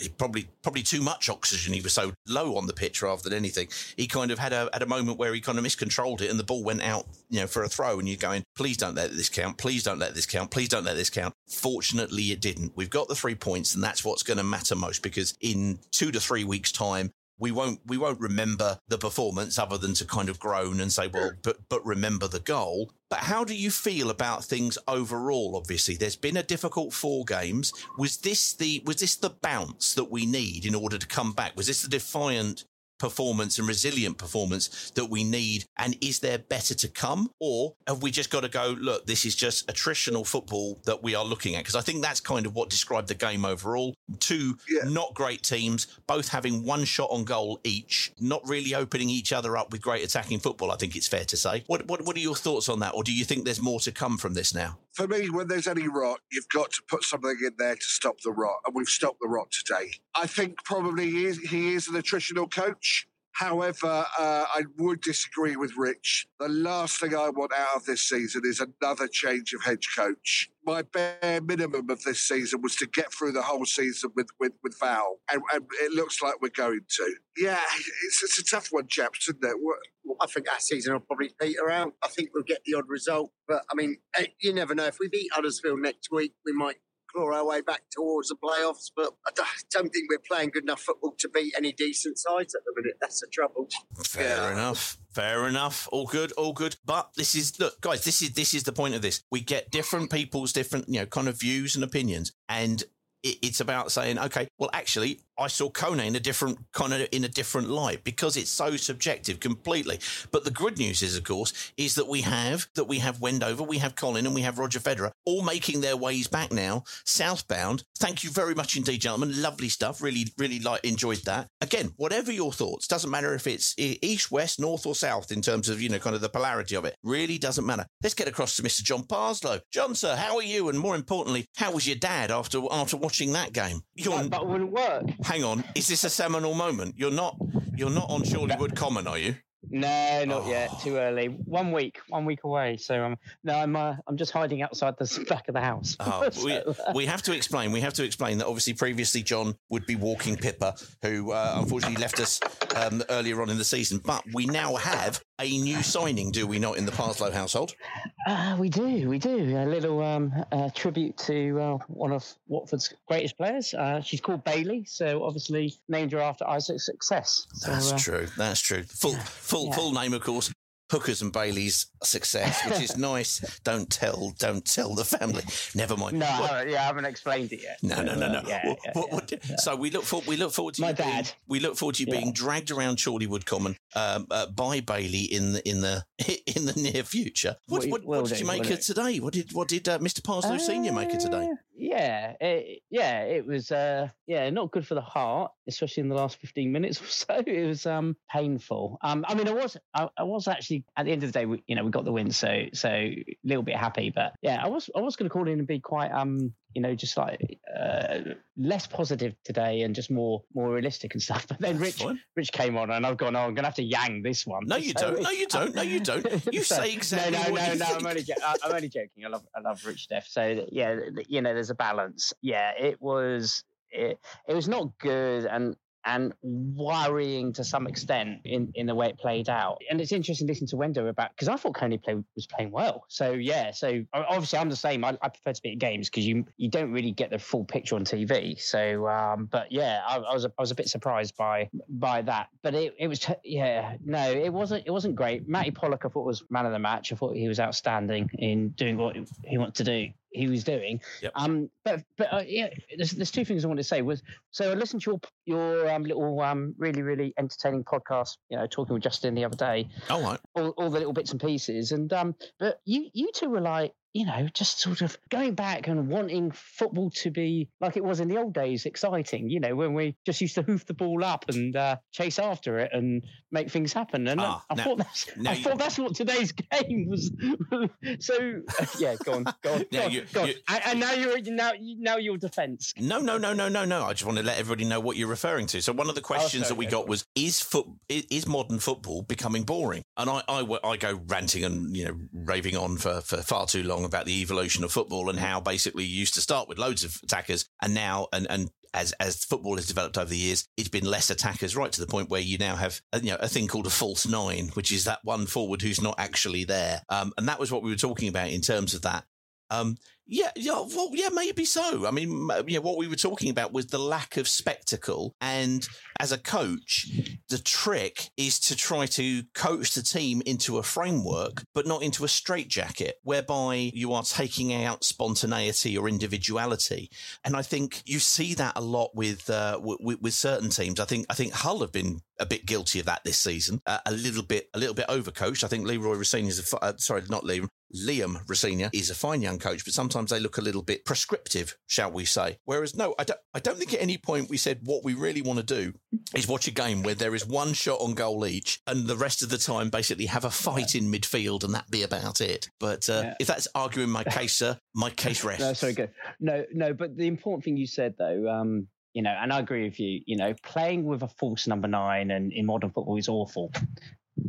it probably probably too much oxygen. He was so low on the pitch rather than anything. He kind of had a had a moment where he kind of miscontrolled it and the ball went out, you know, for a throw. And you're going, please don't let this count. Please don't let this count. Please don't let this count. Fortunately, it didn't. We've got the three points, and that's what's going to matter most because in two to three weeks' time. We won't we won't remember the performance other than to kind of groan and say, well, but but remember the goal. But how do you feel about things overall? Obviously, there's been a difficult four games. Was this the was this the bounce that we need in order to come back? Was this the defiant performance and resilient performance that we need? And is there better to come? Or have we just got to go, look, this is just attritional football that we are looking at? Because I think that's kind of what described the game overall. Two not great teams, both having one shot on goal each, not really opening each other up with great attacking football, I think it's fair to say. What, what, what are your thoughts on that? Or do you think there's more to come from this now? For me, when there's any rot, you've got to put something in there to stop the rot, and we've stopped the rot today. I think probably he is, he is an attritional coach. However, uh, I would disagree with Rich. The last thing I want out of this season is another change of head coach. My bare minimum of this season was to get through the whole season with with, with Val, and, and it looks like we're going to. Yeah, it's, it's a tough one, chaps, isn't it? What, I think our season will probably peter out. I think we'll get the odd result, but I mean, eh, you never know. If we beat Huddersfield next week, we might claw our way back towards the playoffs. But I don't- don't think we're playing good enough football to beat any decent sides at the minute. That's the trouble. Fair enough. Fair enough. All good. All good. But this is look, guys. This is this is the point of this. We get different people's different, you know, kind of views and opinions, and it, it's about saying, okay, well, actually, I saw Kone in a different kind of in a different light because it's so subjective completely. But the good news is, of course, is that we have that we have Wendover, we have Colin, and we have Roger Federer all making their ways back now southbound. Thank you very much indeed, gentlemen. Lovely stuff. Really, really like enjoyed that. Again, whatever your thoughts, doesn't matter if it's east, west, north, or south in terms of you know kind of the polarity of it. Really doesn't matter. Let's get across to Mr. John Parslow. John, sir, how are you? And more importantly, how was your dad after after watching that game? You're, that wouldn't work. Hang on, is this a seminal moment? You're not you're not on Chorleywood Common, are you? No, not yet. Too early. One week, one week away. So um, no, I'm uh, I'm just hiding outside the back of the house. Oh, So, we, uh, we have to explain. We have to explain that obviously previously John would be walking Pippa, who uh, unfortunately left us um, earlier on in the season. But we now have a new signing, do we not, in the Parslow household? Uh, we do, we do. A little um, uh, tribute to uh, one of Watford's greatest players. Uh, she's called Bailey, so obviously named her after Isaac's success. So, That's uh, true. That's true. Full full Yeah. full name, of course. Hookers and Bailey's success, which is nice. Don't tell, don't tell the family. Never mind. No, I yeah, I haven't explained it yet. no, no, no, no. Yeah, What- yeah, what- what- So we look for we look forward to My you being, we look forward to you Yeah. being dragged around Chorleywood Common um, uh, by Bailey in the in the in the near future. What, what, what did do, you make of today? What did what did uh, Mr. Parslow Senior make of today? Uh, Yeah, it, yeah, it was. Uh, yeah, not good for the heart, especially in the last fifteen minutes or so. It was um, painful. Um, I mean, I was, I, I was actually at the end of the day, we, you know, we got the win, so so a little bit happy. But yeah, I was, I was going to call in and be quite, um, you know, just like uh, less positive today and just more, more realistic and stuff. But then Rich, Rich came on, and I've gone, oh, I'm going to have to yang this one. No, you don't. No, you don't. No, you don't. You So- say exactly No, no, no, no. think. I'm only, I'm only joking. I love, I love Rich Steph. So yeah, you know, there's a balance. Yeah, it was, it, it was not good and and worrying to some extent in in the way it played out. And it's interesting listening to Wendo about because I thought Kone play was playing well. So yeah, so obviously I'm the same. I, I prefer to be at games because you you don't really get the full picture on TV. So um, but yeah, I, I was a, I was a bit surprised by by that. But it, it was yeah no, it wasn't it wasn't great. Mattie Pollock I thought was man of the match. I thought he was outstanding in doing what he wanted to do. He was doing. Um, but but uh, yeah, there's, there's two things I want to say. Was so I listened to your your um, little um, really really entertaining podcast. You know, talking with Justin the other day. All right. All, all the little bits and pieces, and um, but you you two were like you know just sort of going back and wanting football to be like it was in the old days, exciting. You know, when we just used to hoof the ball up and uh, chase after it and make things happen. And Ah, I, I now- thought that's I you- thought that's what today's game was. so yeah, go on, go on, Now go on, you- go on. you- And, and now you're now now your defence. No, no, no, no, no, no. I just want to let everybody know what you're referring to. So one of the questions sorry, that we got was: Is foot is, is modern football becoming boring? And I I go ranting and you know raving on for, for far too long about the evolution of football and how basically you used to start with loads of attackers and now and and as as football has developed over the years, it's been less attackers, right to the point where you now have uh, you know a thing called a false nine, which is that one forward who's not actually there. Um, and that was what we were talking about in terms of that. Um, yeah, yeah, well, yeah, maybe so. I mean, yeah, what we were talking about was the lack of spectacle, and as a coach, the trick is to try to coach the team into a framework, but not into a straitjacket, whereby you are taking out spontaneity or individuality. And I think you see that a lot with uh, with, with certain teams. I think I think Hull have been a bit guilty of that this season, uh, a little bit a little bit overcoached. I think Leroy Rosenior is a uh, sorry, not Leroy. Liam Rosenior is a fine young coach, but sometimes they look a little bit prescriptive, shall we say? Whereas, no, I don't. I don't think at any point we said what we really want to do is watch a game where there is one shot on goal each, and the rest of the time basically have a fight in midfield, and that be about it. But uh, Yeah. if that's arguing my case, sir, my case rests. No, sorry, good. No, no, but the important thing you said though, um, you know, and I agree with you. You know, playing with a false number nine and in modern football is awful.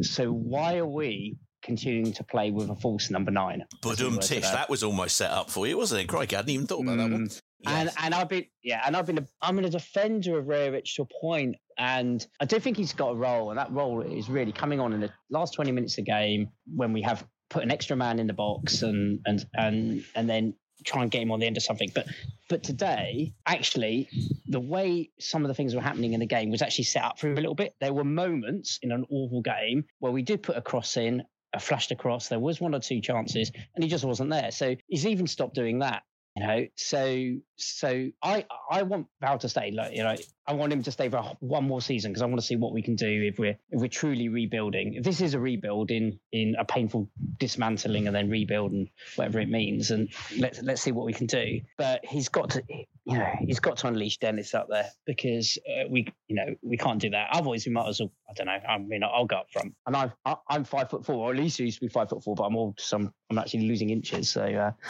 So why are we continuing to play with a false number nine? But um, Tish, that was almost set up for you, wasn't it? Crikey, I hadn't even thought about that one. Mm. And and I've been yeah, and I've been a, I'm a defender of Rajovic to a point, and I do think he's got a role, and that role is really coming on in the last 20 minutes of the game when we have put an extra man in the box and and and and then try and get him on the end of something. But but today, actually, the way some of the things were happening in the game was actually set up for him a little bit. There were moments in an awful game where we did put a cross in, flashed across. There was one or two chances, and he just wasn't there. So he's even stopped doing that. You know, so so I I want Val to stay. Like you know, I want him to stay for one more season because I want to see what we can do if we're if we're truly rebuilding. If this is a rebuild in in a painful dismantling and then rebuild and whatever it means, and let's let's see what we can do. But he's got to, you know, he's got to unleash Dennis up there because uh, we you know we can't do that. Otherwise, we might as well. I don't know. I mean, I'll go up front, and I'm I- I'm five foot four, or at least I used to be five foot four, but I'm all some I'm actually losing inches. So uh,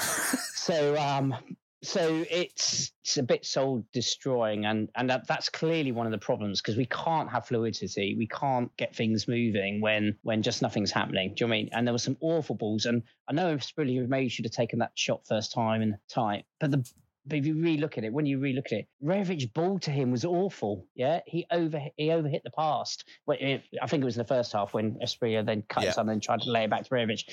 so um so it's it's a bit soul destroying and and that, that's clearly one of the problems because we can't have fluidity we can't get things moving when when just nothing's happening do you know what i mean and there were some awful balls and i know Asprilla maybe should have taken that shot first time and tight but the but if you re-look at it, when you re-look at it, Rajovic ball to him was awful. Yeah, he over he overhit the past. Well, it, I think it was in the first half when Asprilla then cut Yeah. something and tried to lay it back to Rajovic.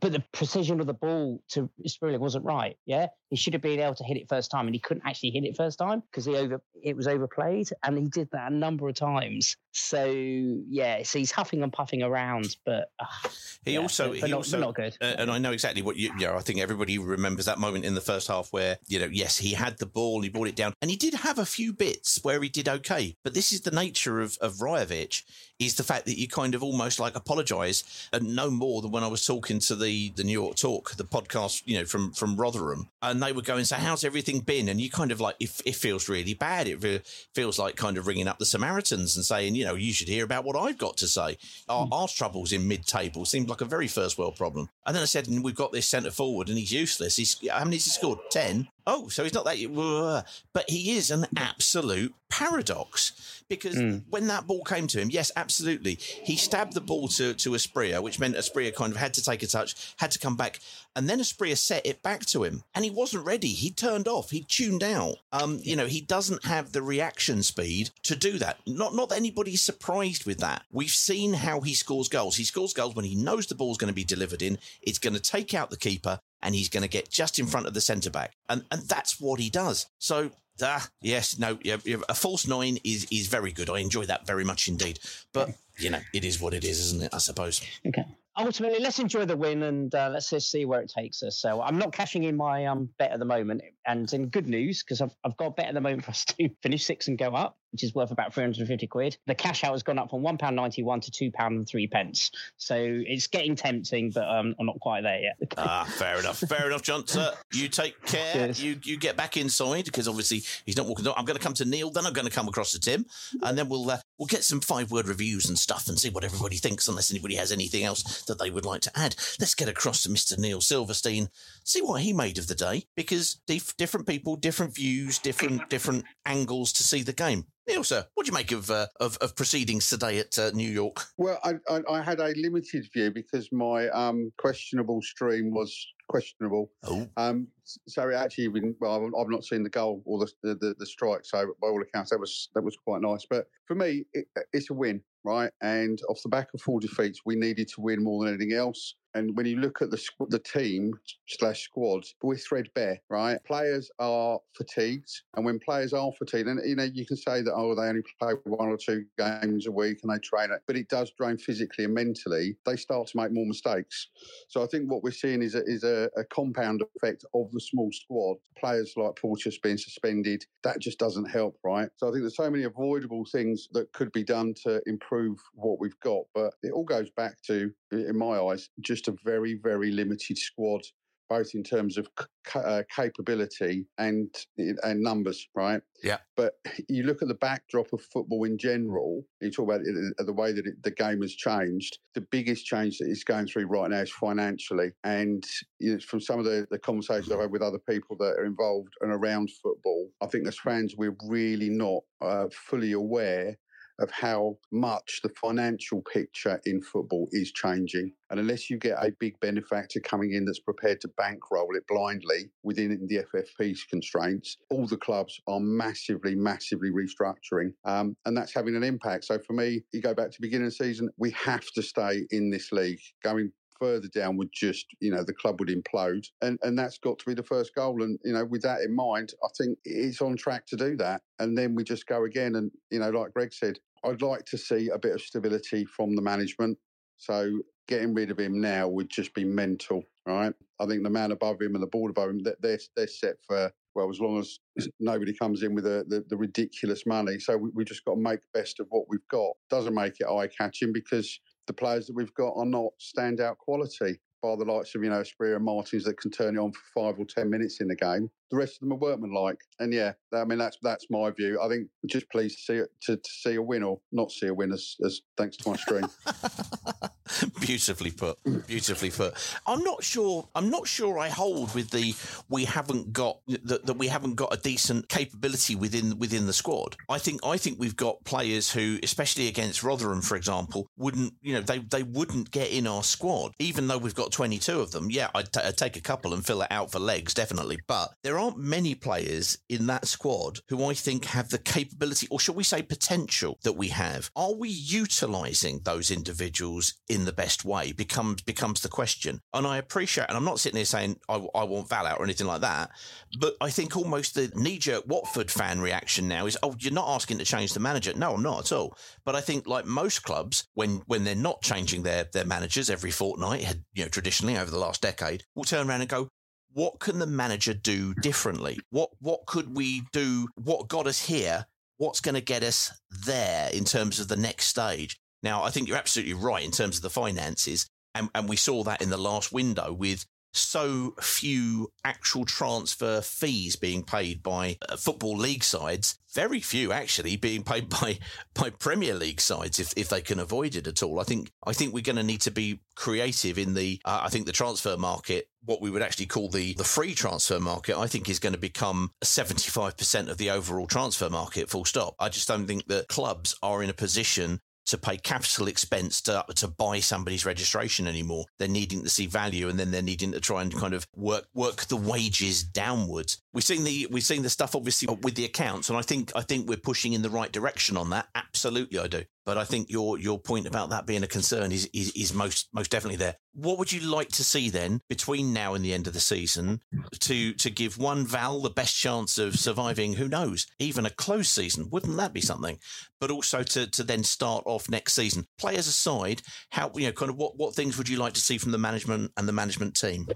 But the precision of the ball to Asprilla wasn't right. Yeah, he should have been able to hit it first time, and he couldn't actually hit it first time because he over it was overplayed, and he did that a number of times. So yeah, so he's huffing and puffing around, but uh, He yeah, also, but he not, also, not good. Uh, and I know exactly what you. Yeah, I think everybody remembers that moment in the first half where you know, yes, he had the ball, he brought it down, and he did have a few bits where he did okay. But this is the nature of of Rajovic, is the fact that you kind of almost like apologise and no more than when I was talking to the the New York Talk, the podcast, you know, from from Rotherham, and they were going, so how's everything been? And you kind of like, it, it feels really bad. It re- feels like kind of ringing up the Samaritans and saying, you know, you should hear about what I've got to say. Our, hmm. our troubles in mid-table seemed like a very first world problem. And then I said, and we've got this centre forward, and he's useless. He's how many has he scored? Ten. Oh, so he's not that. But he is an absolute paradox because when that ball came to him, yes, absolutely, he stabbed the ball to to Asprilla, which meant Asprilla kind of had to take a touch, had to come back, and then Asprilla set it back to him, and he wasn't ready. He turned off. He tuned out. Um, you know, he doesn't have the reaction speed to do that. Not not that anybody's surprised with that. We've seen how he scores goals. He scores goals when he knows the ball's going to be delivered in. It's going to take out the keeper and he's going to get just in front of the centre back, and and that's what he does. So. Ah, yes, no, yeah, yeah, a false nine is is very good. I enjoy that very much indeed. But you know, it is what it is, isn't it? I suppose. Okay. Ultimately, let's enjoy the win and uh, let's just see where it takes us. So I'm not cashing in my um, bet at the moment, and in good news because I've I've got a bet at the moment for us to finish six and go up, which is worth about 350 quid. The cash out has gone up from one pound ninety one to two pound and three pence. So it's getting tempting, but um, I'm not quite there yet. Ah, fair enough. Fair enough, John. Sir, you take care. Yes. You you get back inside because obviously he's not walking. I'm going to come to Neil, then I'm going to come across to Tim, and then we'll uh, we'll get some five word reviews and stuff and see what everybody thinks. Unless anybody has anything else that they would like to add, let's get across to Mr. Neil Silverstein, see what he made of the day because dif- different people, different views, different different angles to see the game. Neil, sir, what do you make of uh, of, of proceedings today at uh, New York? Well, I, I, I had a limited view because my um, questionable stream was questionable. Oh. Um, so it actually, even, well, I've- I've not seen the goal or the, the the the strike. So by all accounts, that was that was quite nice. But for me, it, it's a win, right? And off the back of four defeats, we needed to win more than anything else. And when you look at the the team slash squad, we're threadbare, right? Players are fatigued, and when players are fatigued, and you know you can say that oh they only play one or two games a week and they train it, but it does drain physically and mentally. They start to make more mistakes. So I think what we're seeing is a, is a, a compound effect of the small squad. Players like Porteous being suspended, that just doesn't help, right? So I think there's so many avoidable things that could be done to improve what we've got, but it all goes back to, in my eyes, just a very, very limited squad. Both in terms of ca- uh, capability and and numbers, right? Yeah. But you look at the backdrop of football in general. You talk about it, uh, the way that it, the game has changed. The biggest change that it's going through right now is financially. And you know, from some of the, the conversations I've had with other people that are involved and around football, I think as fans we're really not uh, fully aware of how much the financial picture in football is changing. And unless you get a big benefactor coming in that's prepared to bankroll it blindly within the FFP's constraints, all the clubs are massively, massively restructuring. Um, and that's having an impact. So for me, you go back to beginning of the season, we have to stay in this league. Going further down would just, you know, the club would implode. And and that's got to be the first goal. And, you know, with that in mind, I think it's on track to do that. And then we just go again. And, you know, like Greg said, I'd like to see a bit of stability from the management. So getting rid of him now would just be mental, right? I think the man above him and the board above him, they're, they're set for, well, as long as nobody comes in with the, the, ridiculous money. So we, we just got to make best of what we've got. Doesn't make it eye catching because the players that we've got are not standout quality. By the likes of, you know, Spear and Martins that can turn it on for five or 10 minutes in the game. The rest of them are workmanlike. And yeah, I mean, that's that's my view. I think just pleased to see to, to see a win or not see a win as, as thanks to my stream. Beautifully put. Beautifully put. I'm not sure. I'm not sure. I hold with the we haven't got that, that we haven't got a decent capability within within the squad. I think I think we've got players who, especially against Rotherham, for example, wouldn't you know they they wouldn't get in our squad, even though we've got 22 of them. Yeah, I'd, ta- I'd take a couple and fill it out for legs, definitely. But there there aren't many players in that squad who I think have the capability, or shall we say potential, that we have. Are we utilising those individuals in the best way? Becomes becomes the question. And I appreciate, and I'm not sitting here saying I, I want Val out or anything like that, but I think almost the knee jerk Watford fan reaction now is, oh, you're not asking to change the manager. No, I'm not at all. But I think like most clubs, when when they're not changing their their managers every fortnight, you know traditionally over the last decade, will turn around and go, what can the manager do differently? What what could we do? What got us here? What's going to get us there in terms of the next stage? Now, I think you're absolutely right in terms of the finances, and, and we saw that in the last window with so few actual transfer fees being paid by uh, football league sides. Very few actually being paid by by Premier League sides if, if they can avoid it at all. I think I think we're going to need to be creative in the uh, I think the transfer market. What we would actually call the the free transfer market, I think, is going to become seventy five percent of the overall transfer market. Full stop. I just don't think that clubs are in a position to pay capital expense to to buy somebody's registration anymore. They're needing to see value, and then they're needing to try and kind of work work the wages downwards. We've seen the we've seen the stuff obviously with the accounts, and I think I think we're pushing in the right direction on that. Absolutely, I do. But I think your your point about that being a concern is, is is most most definitely there. What would you like to see then between now and the end of the season to to give one Val the best chance of surviving? Who knows? Even a close season wouldn't that be something? But also to to then start off next season. Players aside, how you know kind of what what things would you like to see from the management and the management team?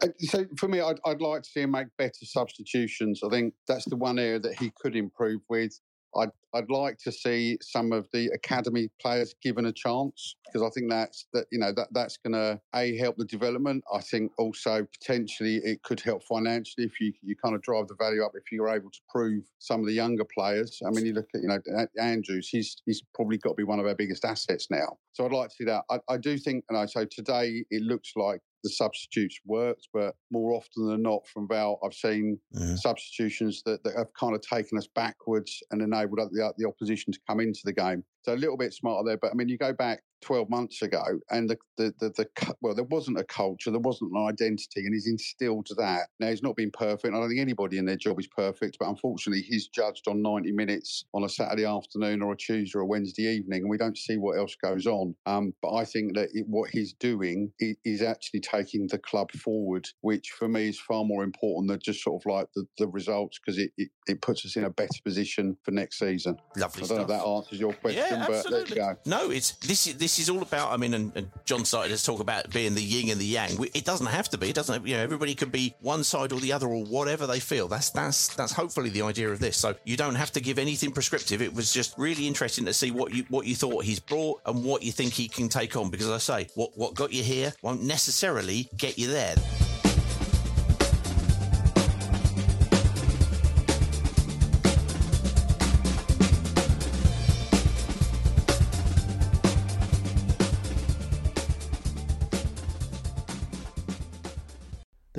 Uh, So for me, I'd, I'd like to see him make better substitutions. I think that's the one area that he could improve with. I'd, I'd like to see some of the academy players given a chance because I think that's that you know that that's going to a help the development. I think also potentially it could help financially if you you kind of drive the value up if you're able to prove some of the younger players. I mean, you look at you know Andrews, he's he's probably got to be one of our biggest assets now. So I'd like to see that. I, I do think, and I so today it looks like the substitutes worked, but more often than not, from Val, I've seen substitutions that, that have kind of taken us backwards and enabled the, the opposition to come into the game. So a little bit smarter there. But I mean, you go back 12 months ago and the, the, the, the well, there wasn't a culture, there wasn't an identity, and he's instilled that. Now, he's not been perfect. I don't think anybody in their job is perfect, but unfortunately, he's judged on 90 minutes on a Saturday afternoon or a Tuesday or a Wednesday evening, and we don't see what else goes on. Um, but I think that it, what he's doing is actually taking the club forward, which for me is far more important than just sort of like the, the results because it, it, it puts us in a better position for next season. Lovely I don't know if that answers your question, Yeah, but there you go. No, it's this is this is all about. I mean, and, and John started to talk about being the yin and the yang. We- It doesn't have to be. It doesn't. You know, everybody can be one side or the other or whatever they feel. That's that's that's hopefully the idea of this. So you don't have to give anything prescriptive. It was just really interesting to see what you what you thought he's brought and what you think he can take on. Because as I say, what what got you here won't necessarily get you there.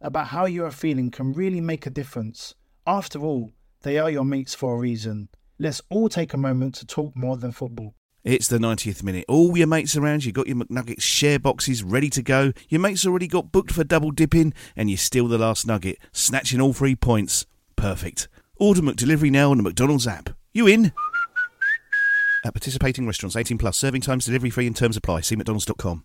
about how you are feeling can really make a difference. After all, they are your mates for a reason. Let's all take a moment to talk more than football. It's the 90th minute. All your mates around you got your McNuggets share boxes ready to go. Your mates already got booked for double dipping, and you steal the last nugget, snatching all three points. Perfect. Order McDelivery now on the McDonald's app. You in? At participating restaurants, 18 plus, serving times, delivery free, and terms apply. See McDonald's.com.